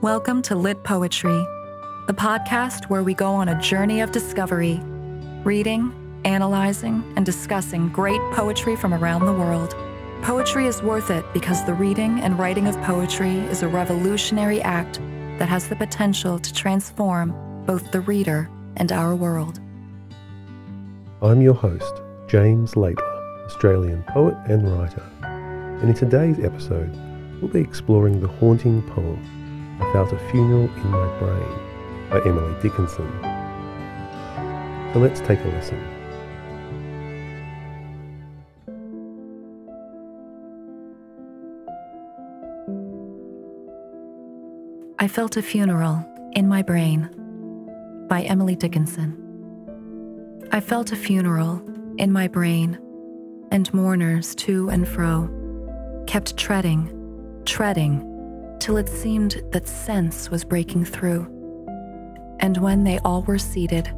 Welcome to Lit Poetry, the podcast where we go on a journey of discovery, reading, analyzing, and discussing great poetry from around the world. Poetry is worth it because the reading and writing of poetry is a revolutionary act that has the potential to transform both the reader and our world. I'm your host, James Laidler, Australian poet and writer, and in today's episode, we'll be exploring the haunting poem I Felt a Funeral in My Brain by Emily Dickinson. So let's take a listen. I Felt a Funeral in My Brain by Emily Dickinson. I felt a funeral in my brain, and mourners to and fro kept treading, treading, till it seemed that sense was breaking through. And when they all were seated,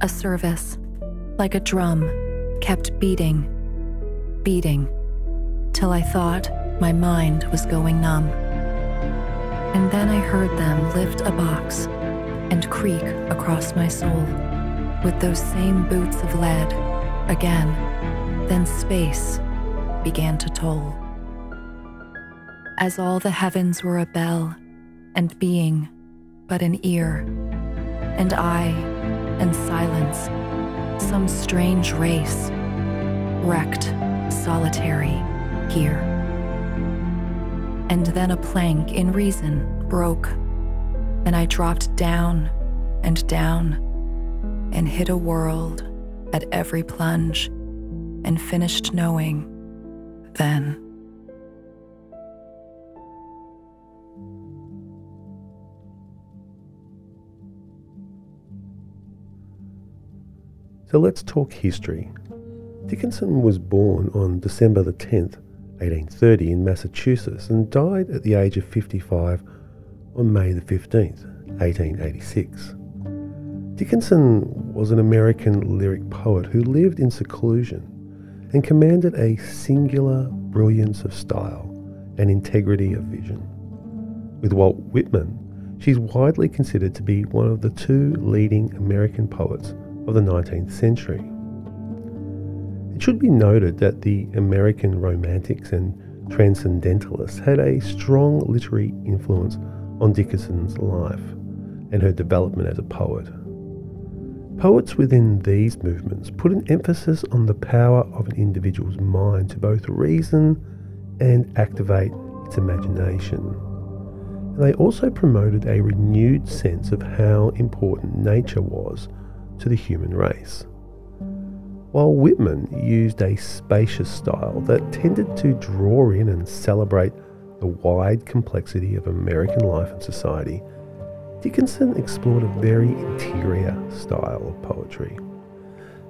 a service, like a drum, kept beating, beating, till I thought my mind was going numb. And then I heard them lift a box and creak across my soul with those same boots of lead again. Then space began to toll. As all the heavens were a bell, and being but an ear, and I and silence, some strange race, wrecked, solitary, here. And then a plank in reason broke, and I dropped down and down and hit a world at every plunge and finished knowing then. So let's talk history. Dickinson was born on December the 10th, 1830 in Massachusetts and died at the age of 55 on May the 15th, 1886. Dickinson was an American lyric poet who lived in seclusion and commanded a singular brilliance of style and integrity of vision. With Walt Whitman, she's widely considered to be one of the two leading American poets of the 19th century. It should be noted that the American Romantics and Transcendentalists had a strong literary influence on Dickinson's life and her development as a poet. Poets within these movements put an emphasis on the power of an individual's mind to both reason and activate its imagination. And they also promoted a renewed sense of how important nature was to the human race. While Whitman used a spacious style that tended to draw in and celebrate the wide complexity of American life and society, Dickinson explored a very interior style of poetry.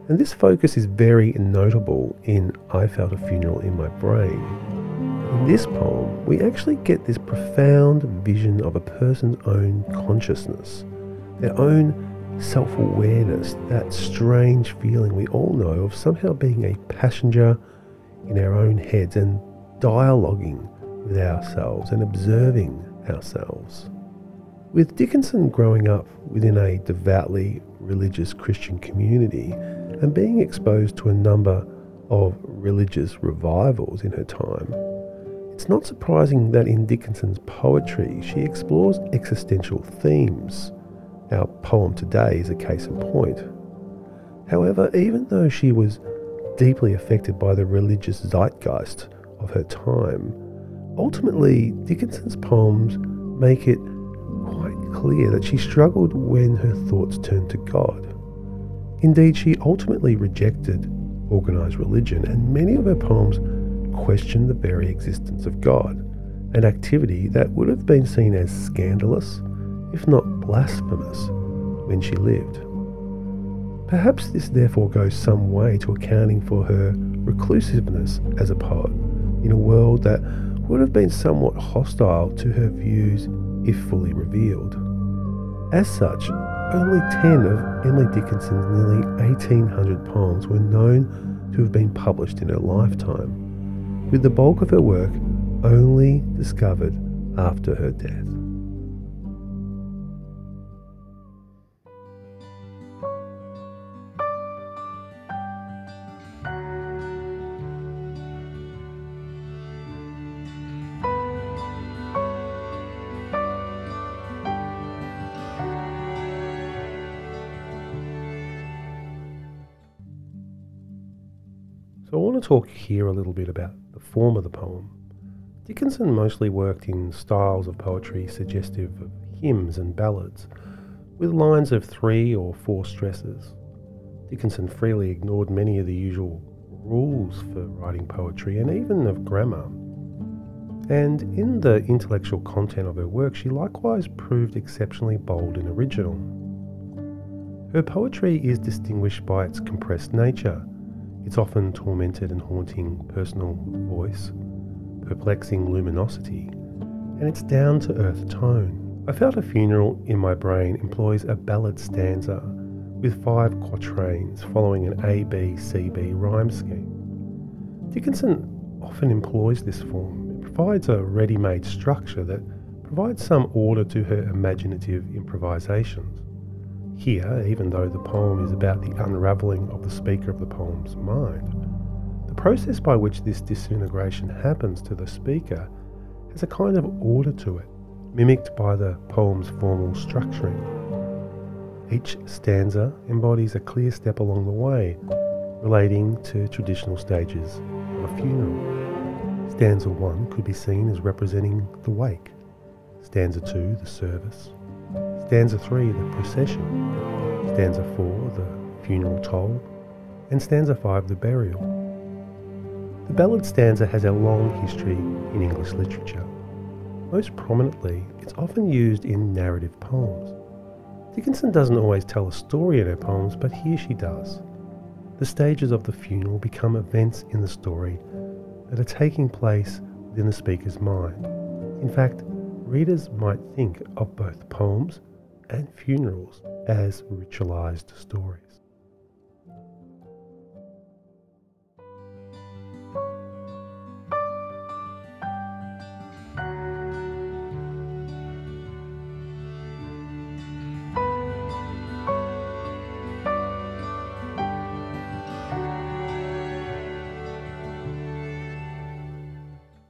And this focus is very notable in I Felt a Funeral in My Brain. In this poem, we actually get this profound vision of a person's own consciousness, their own self awareness, that strange feeling we all know of somehow being a passenger in our own heads and dialoguing with ourselves and observing ourselves. With Dickinson growing up within a devoutly religious Christian community and being exposed to a number of religious revivals in her time, it's not surprising that in Dickinson's poetry she explores existential themes our poem today is a case in point. However, even though she was deeply affected by the religious zeitgeist of her time, ultimately Dickinson's poems make it quite clear that she struggled when her thoughts turned to God. Indeed, she ultimately rejected organised religion, and many of her poems question the very existence of God, an activity that would have been seen as scandalous if not blasphemous, when she lived. Perhaps this therefore goes some way to accounting for her reclusiveness as a poet in a world that would have been somewhat hostile to her views if fully revealed. As such, only 10 of Emily Dickinson's nearly 1800 poems were known to have been published in her lifetime, with the bulk of her work only discovered after her death. I want to talk here a little bit about the form of the poem. Dickinson mostly worked in styles of poetry suggestive of hymns and ballads, with lines of three or four stresses. Dickinson freely ignored many of the usual rules for writing poetry and even of grammar. And in the intellectual content of her work, she likewise proved exceptionally bold and original. Her poetry is distinguished by its compressed nature, its often tormented and haunting personal voice, perplexing luminosity, and its down to earth tone. I felt a funeral in my brain employs a ballad stanza with five quatrains following an A B C B rhyme scheme. Dickinson often employs this form. It provides a ready made structure that provides some order to her imaginative improvisations. Here, even though the poem is about the unravelling of the speaker of the poem's mind, the process by which this disintegration happens to the speaker has a kind of order to it, mimicked by the poem's formal structuring. Each stanza embodies a clear step along the way, relating to traditional stages of a funeral. Stanza 1 could be seen as representing the wake, stanza 2 the service, stanza 3 the procession, stanza 4 the funeral toll, and stanza 5 the burial. The ballad stanza has a long history in English literature. Most prominently, it's often used in narrative poems. Dickinson doesn't always tell a story in her poems, but here she does. The stages of the funeral become events in the story that are taking place within the speaker's mind. In fact, readers might think of both poems and funerals as ritualized stories.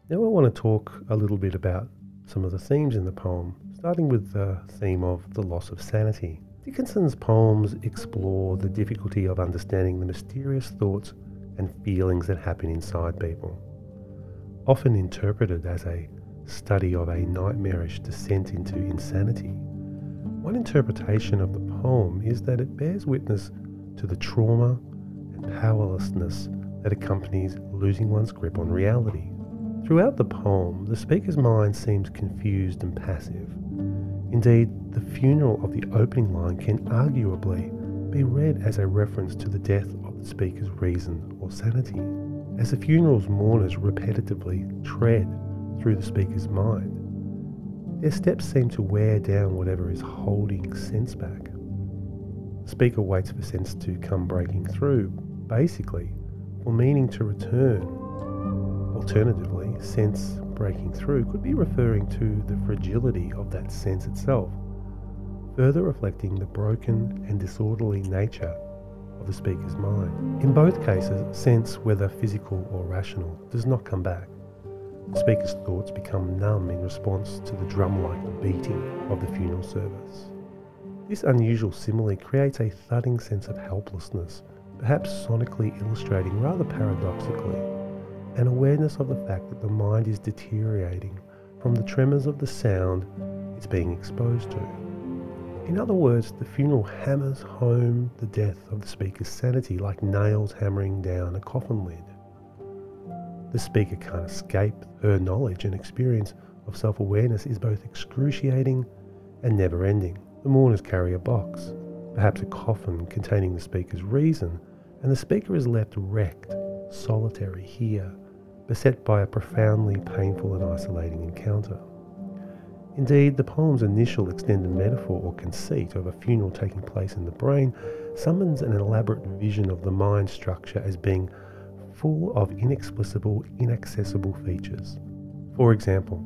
Now, I want to talk a little bit about some of the themes in the poem, starting with the theme of the loss of sanity. Dickinson's poems explore the difficulty of understanding the mysterious thoughts and feelings that happen inside people. Often interpreted as a study of a nightmarish descent into insanity, one interpretation of the poem is that it bears witness to the trauma and powerlessness that accompanies losing one's grip on reality. Throughout the poem, the speaker's mind seems confused and passive. Indeed, the funeral of the opening line can arguably be read as a reference to the death of the speaker's reason or sanity, as the funeral's mourners repetitively tread through the speaker's mind. Their steps seem to wear down whatever is holding sense back. The speaker waits for sense to come breaking through, basically, for meaning to return Alternatively, sense breaking through could be referring to the fragility of that sense itself, further reflecting the broken and disorderly nature of the speaker's mind. In both cases, sense, whether physical or rational, does not come back. The speaker's thoughts become numb in response to the drum like beating of the funeral service. This unusual simile creates a thudding sense of helplessness, perhaps sonically illustrating rather paradoxically an awareness of the fact that the mind is deteriorating from the tremors of the sound it's being exposed to. In other words, the funeral hammers home the death of the speaker's sanity like nails hammering down a coffin lid. The speaker can't escape her knowledge and experience of self awareness is both excruciating and never ending. The mourners carry a box, perhaps a coffin containing the speaker's reason, and the speaker is left wrecked, solitary here beset by a profoundly painful and isolating encounter. Indeed, the poem's initial extended metaphor or conceit of a funeral taking place in the brain summons an elaborate vision of the mind structure as being full of inexplicable, inaccessible features. For example,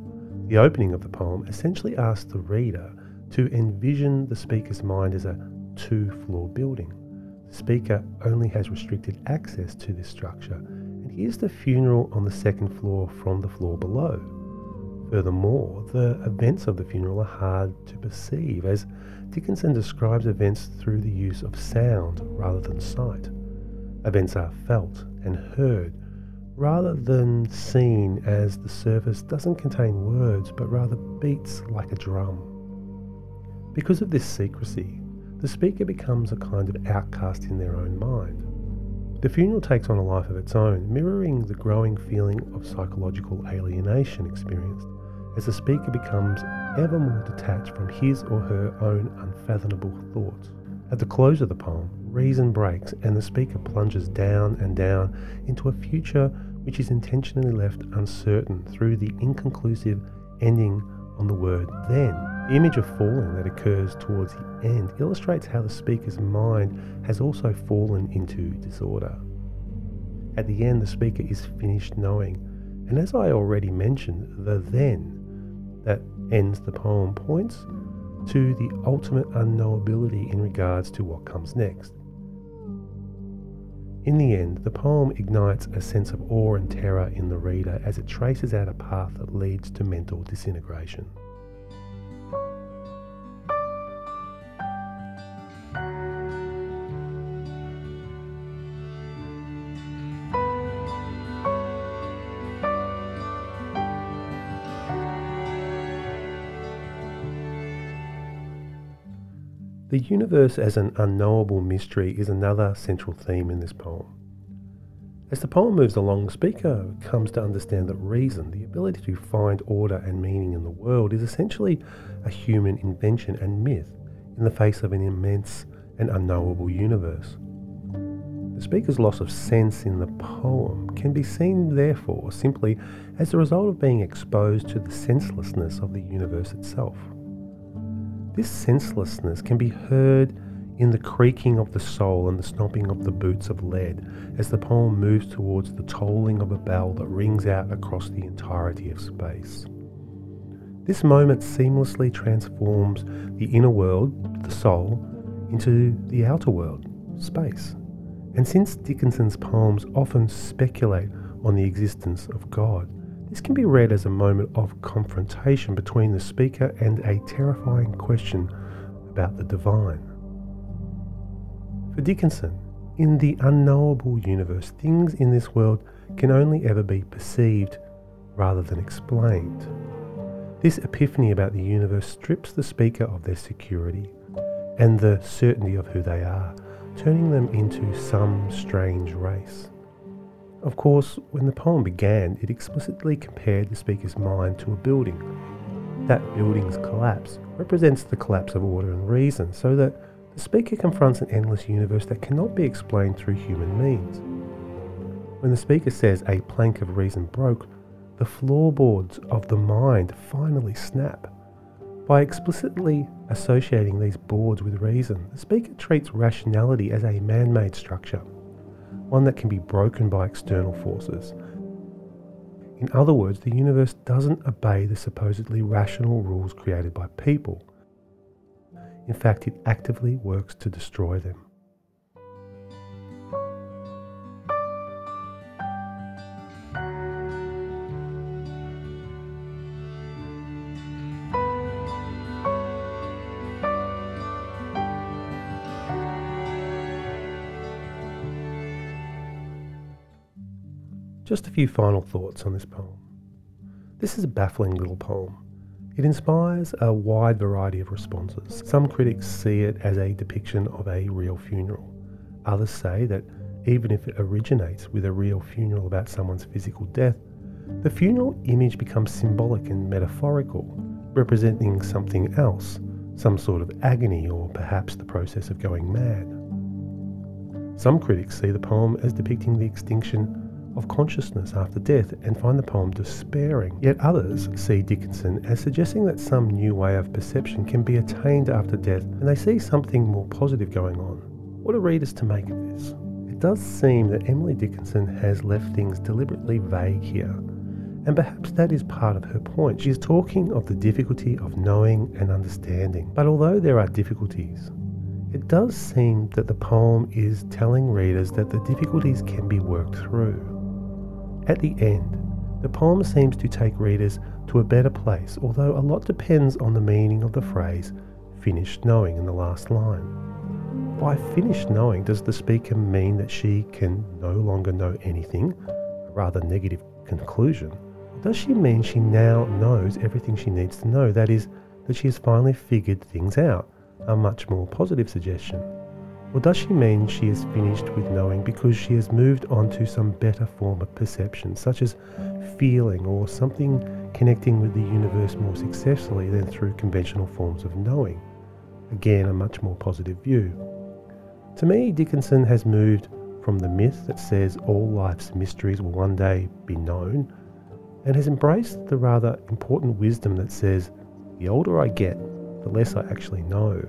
the opening of the poem essentially asks the reader to envision the speaker's mind as a two floor building. The speaker only has restricted access to this structure here's the funeral on the second floor from the floor below. Furthermore, the events of the funeral are hard to perceive, as Dickinson describes events through the use of sound rather than sight. Events are felt and heard rather than seen as the surface doesn't contain words but rather beats like a drum. Because of this secrecy, the speaker becomes a kind of outcast in their own mind. The funeral takes on a life of its own, mirroring the growing feeling of psychological alienation experienced as the speaker becomes ever more detached from his or her own unfathomable thoughts. At the close of the poem, reason breaks and the speaker plunges down and down into a future which is intentionally left uncertain through the inconclusive ending on the word then. The image of falling that occurs towards the end illustrates how the speaker's mind has also fallen into disorder. At the end, the speaker is finished knowing, and as I already mentioned, the then that ends the poem points to the ultimate unknowability in regards to what comes next. In the end, the poem ignites a sense of awe and terror in the reader as it traces out a path that leads to mental disintegration. Universe as an unknowable mystery is another central theme in this poem. As the poem moves along, the speaker comes to understand that reason, the ability to find order and meaning in the world, is essentially a human invention and myth in the face of an immense and unknowable universe. The speaker's loss of sense in the poem can be seen, therefore, simply as the result of being exposed to the senselessness of the universe itself. This senselessness can be heard in the creaking of the soul and the stomping of the boots of lead as the poem moves towards the tolling of a bell that rings out across the entirety of space. This moment seamlessly transforms the inner world, the soul, into the outer world, space. And since Dickinson's poems often speculate on the existence of God, this can be read as a moment of confrontation between the speaker and a terrifying question about the divine. For Dickinson, in the unknowable universe, things in this world can only ever be perceived rather than explained. This epiphany about the universe strips the speaker of their security and the certainty of who they are, turning them into some strange race. Of course, when the poem began, it explicitly compared the speaker's mind to a building. That building's collapse represents the collapse of order and reason, so that the speaker confronts an endless universe that cannot be explained through human means. When the speaker says a plank of reason broke, the floorboards of the mind finally snap. By explicitly associating these boards with reason, the speaker treats rationality as a man made structure one that can be broken by external forces. In other words, the universe doesn't obey the supposedly rational rules created by people. In fact, it actively works to destroy them. Just a few final thoughts on this poem. This is a baffling little poem. It inspires a wide variety of responses. Some critics see it as a depiction of a real funeral. Others say that even if it originates with a real funeral about someone's physical death, the funeral image becomes symbolic and metaphorical, representing something else, some sort of agony or perhaps the process of going mad. Some critics see the poem as depicting the extinction of consciousness after death and find the poem despairing. Yet others see Dickinson as suggesting that some new way of perception can be attained after death and they see something more positive going on. What are readers to make of this? It does seem that Emily Dickinson has left things deliberately vague here. And perhaps that is part of her point. She is talking of the difficulty of knowing and understanding. But although there are difficulties, it does seem that the poem is telling readers that the difficulties can be worked through. At the end, the poem seems to take readers to a better place, although a lot depends on the meaning of the phrase finished knowing in the last line. by finished knowing, does the speaker mean that she can no longer know anything? A rather negative conclusion. Does she mean she now knows everything she needs to know? That is, that she has finally figured things out? A much more positive suggestion. Or does she mean she is finished with knowing because she has moved on to some better form of perception, such as feeling or something connecting with the universe more successfully than through conventional forms of knowing? Again, a much more positive view. To me, Dickinson has moved from the myth that says all life's mysteries will one day be known and has embraced the rather important wisdom that says the older I get, the less I actually know.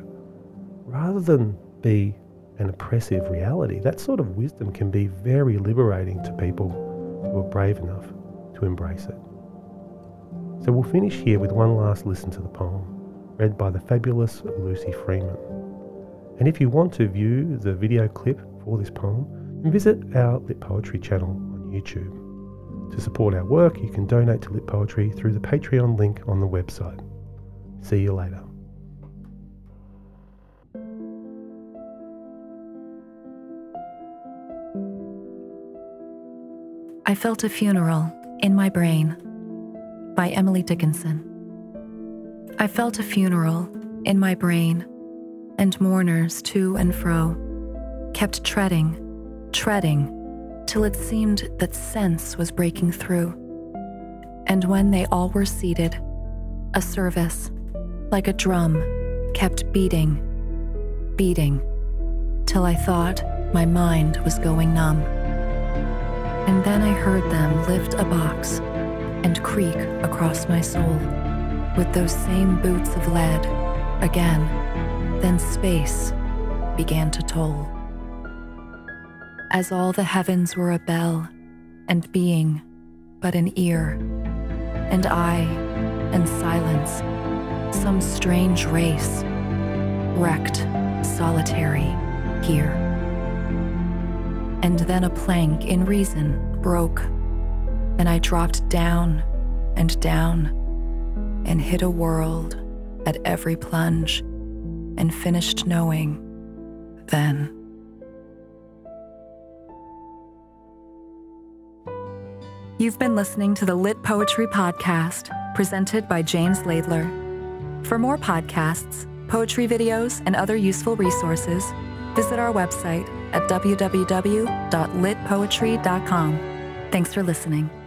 Rather than be an oppressive reality, that sort of wisdom can be very liberating to people who are brave enough to embrace it. So we'll finish here with one last listen to the poem, read by the fabulous Lucy Freeman. And if you want to view the video clip for this poem, then visit our Lit Poetry channel on YouTube. To support our work, you can donate to Lit Poetry through the Patreon link on the website. See you later. I felt a funeral in my brain by Emily Dickinson. I felt a funeral in my brain, and mourners to and fro kept treading, treading, till it seemed that sense was breaking through. And when they all were seated, a service, like a drum, kept beating, beating, till I thought my mind was going numb. And then I heard them lift a box and creak across my soul with those same boots of lead again. Then space began to toll. As all the heavens were a bell, and being but an ear, and I and silence, some strange race, wrecked, solitary, here. And then a plank in reason broke, and I dropped down and down and hit a world at every plunge and finished knowing then. You've been listening to the Lit Poetry Podcast, presented by James Laidler. For more podcasts, poetry videos, and other useful resources, visit our website at www.litpoetry.com. Thanks for listening.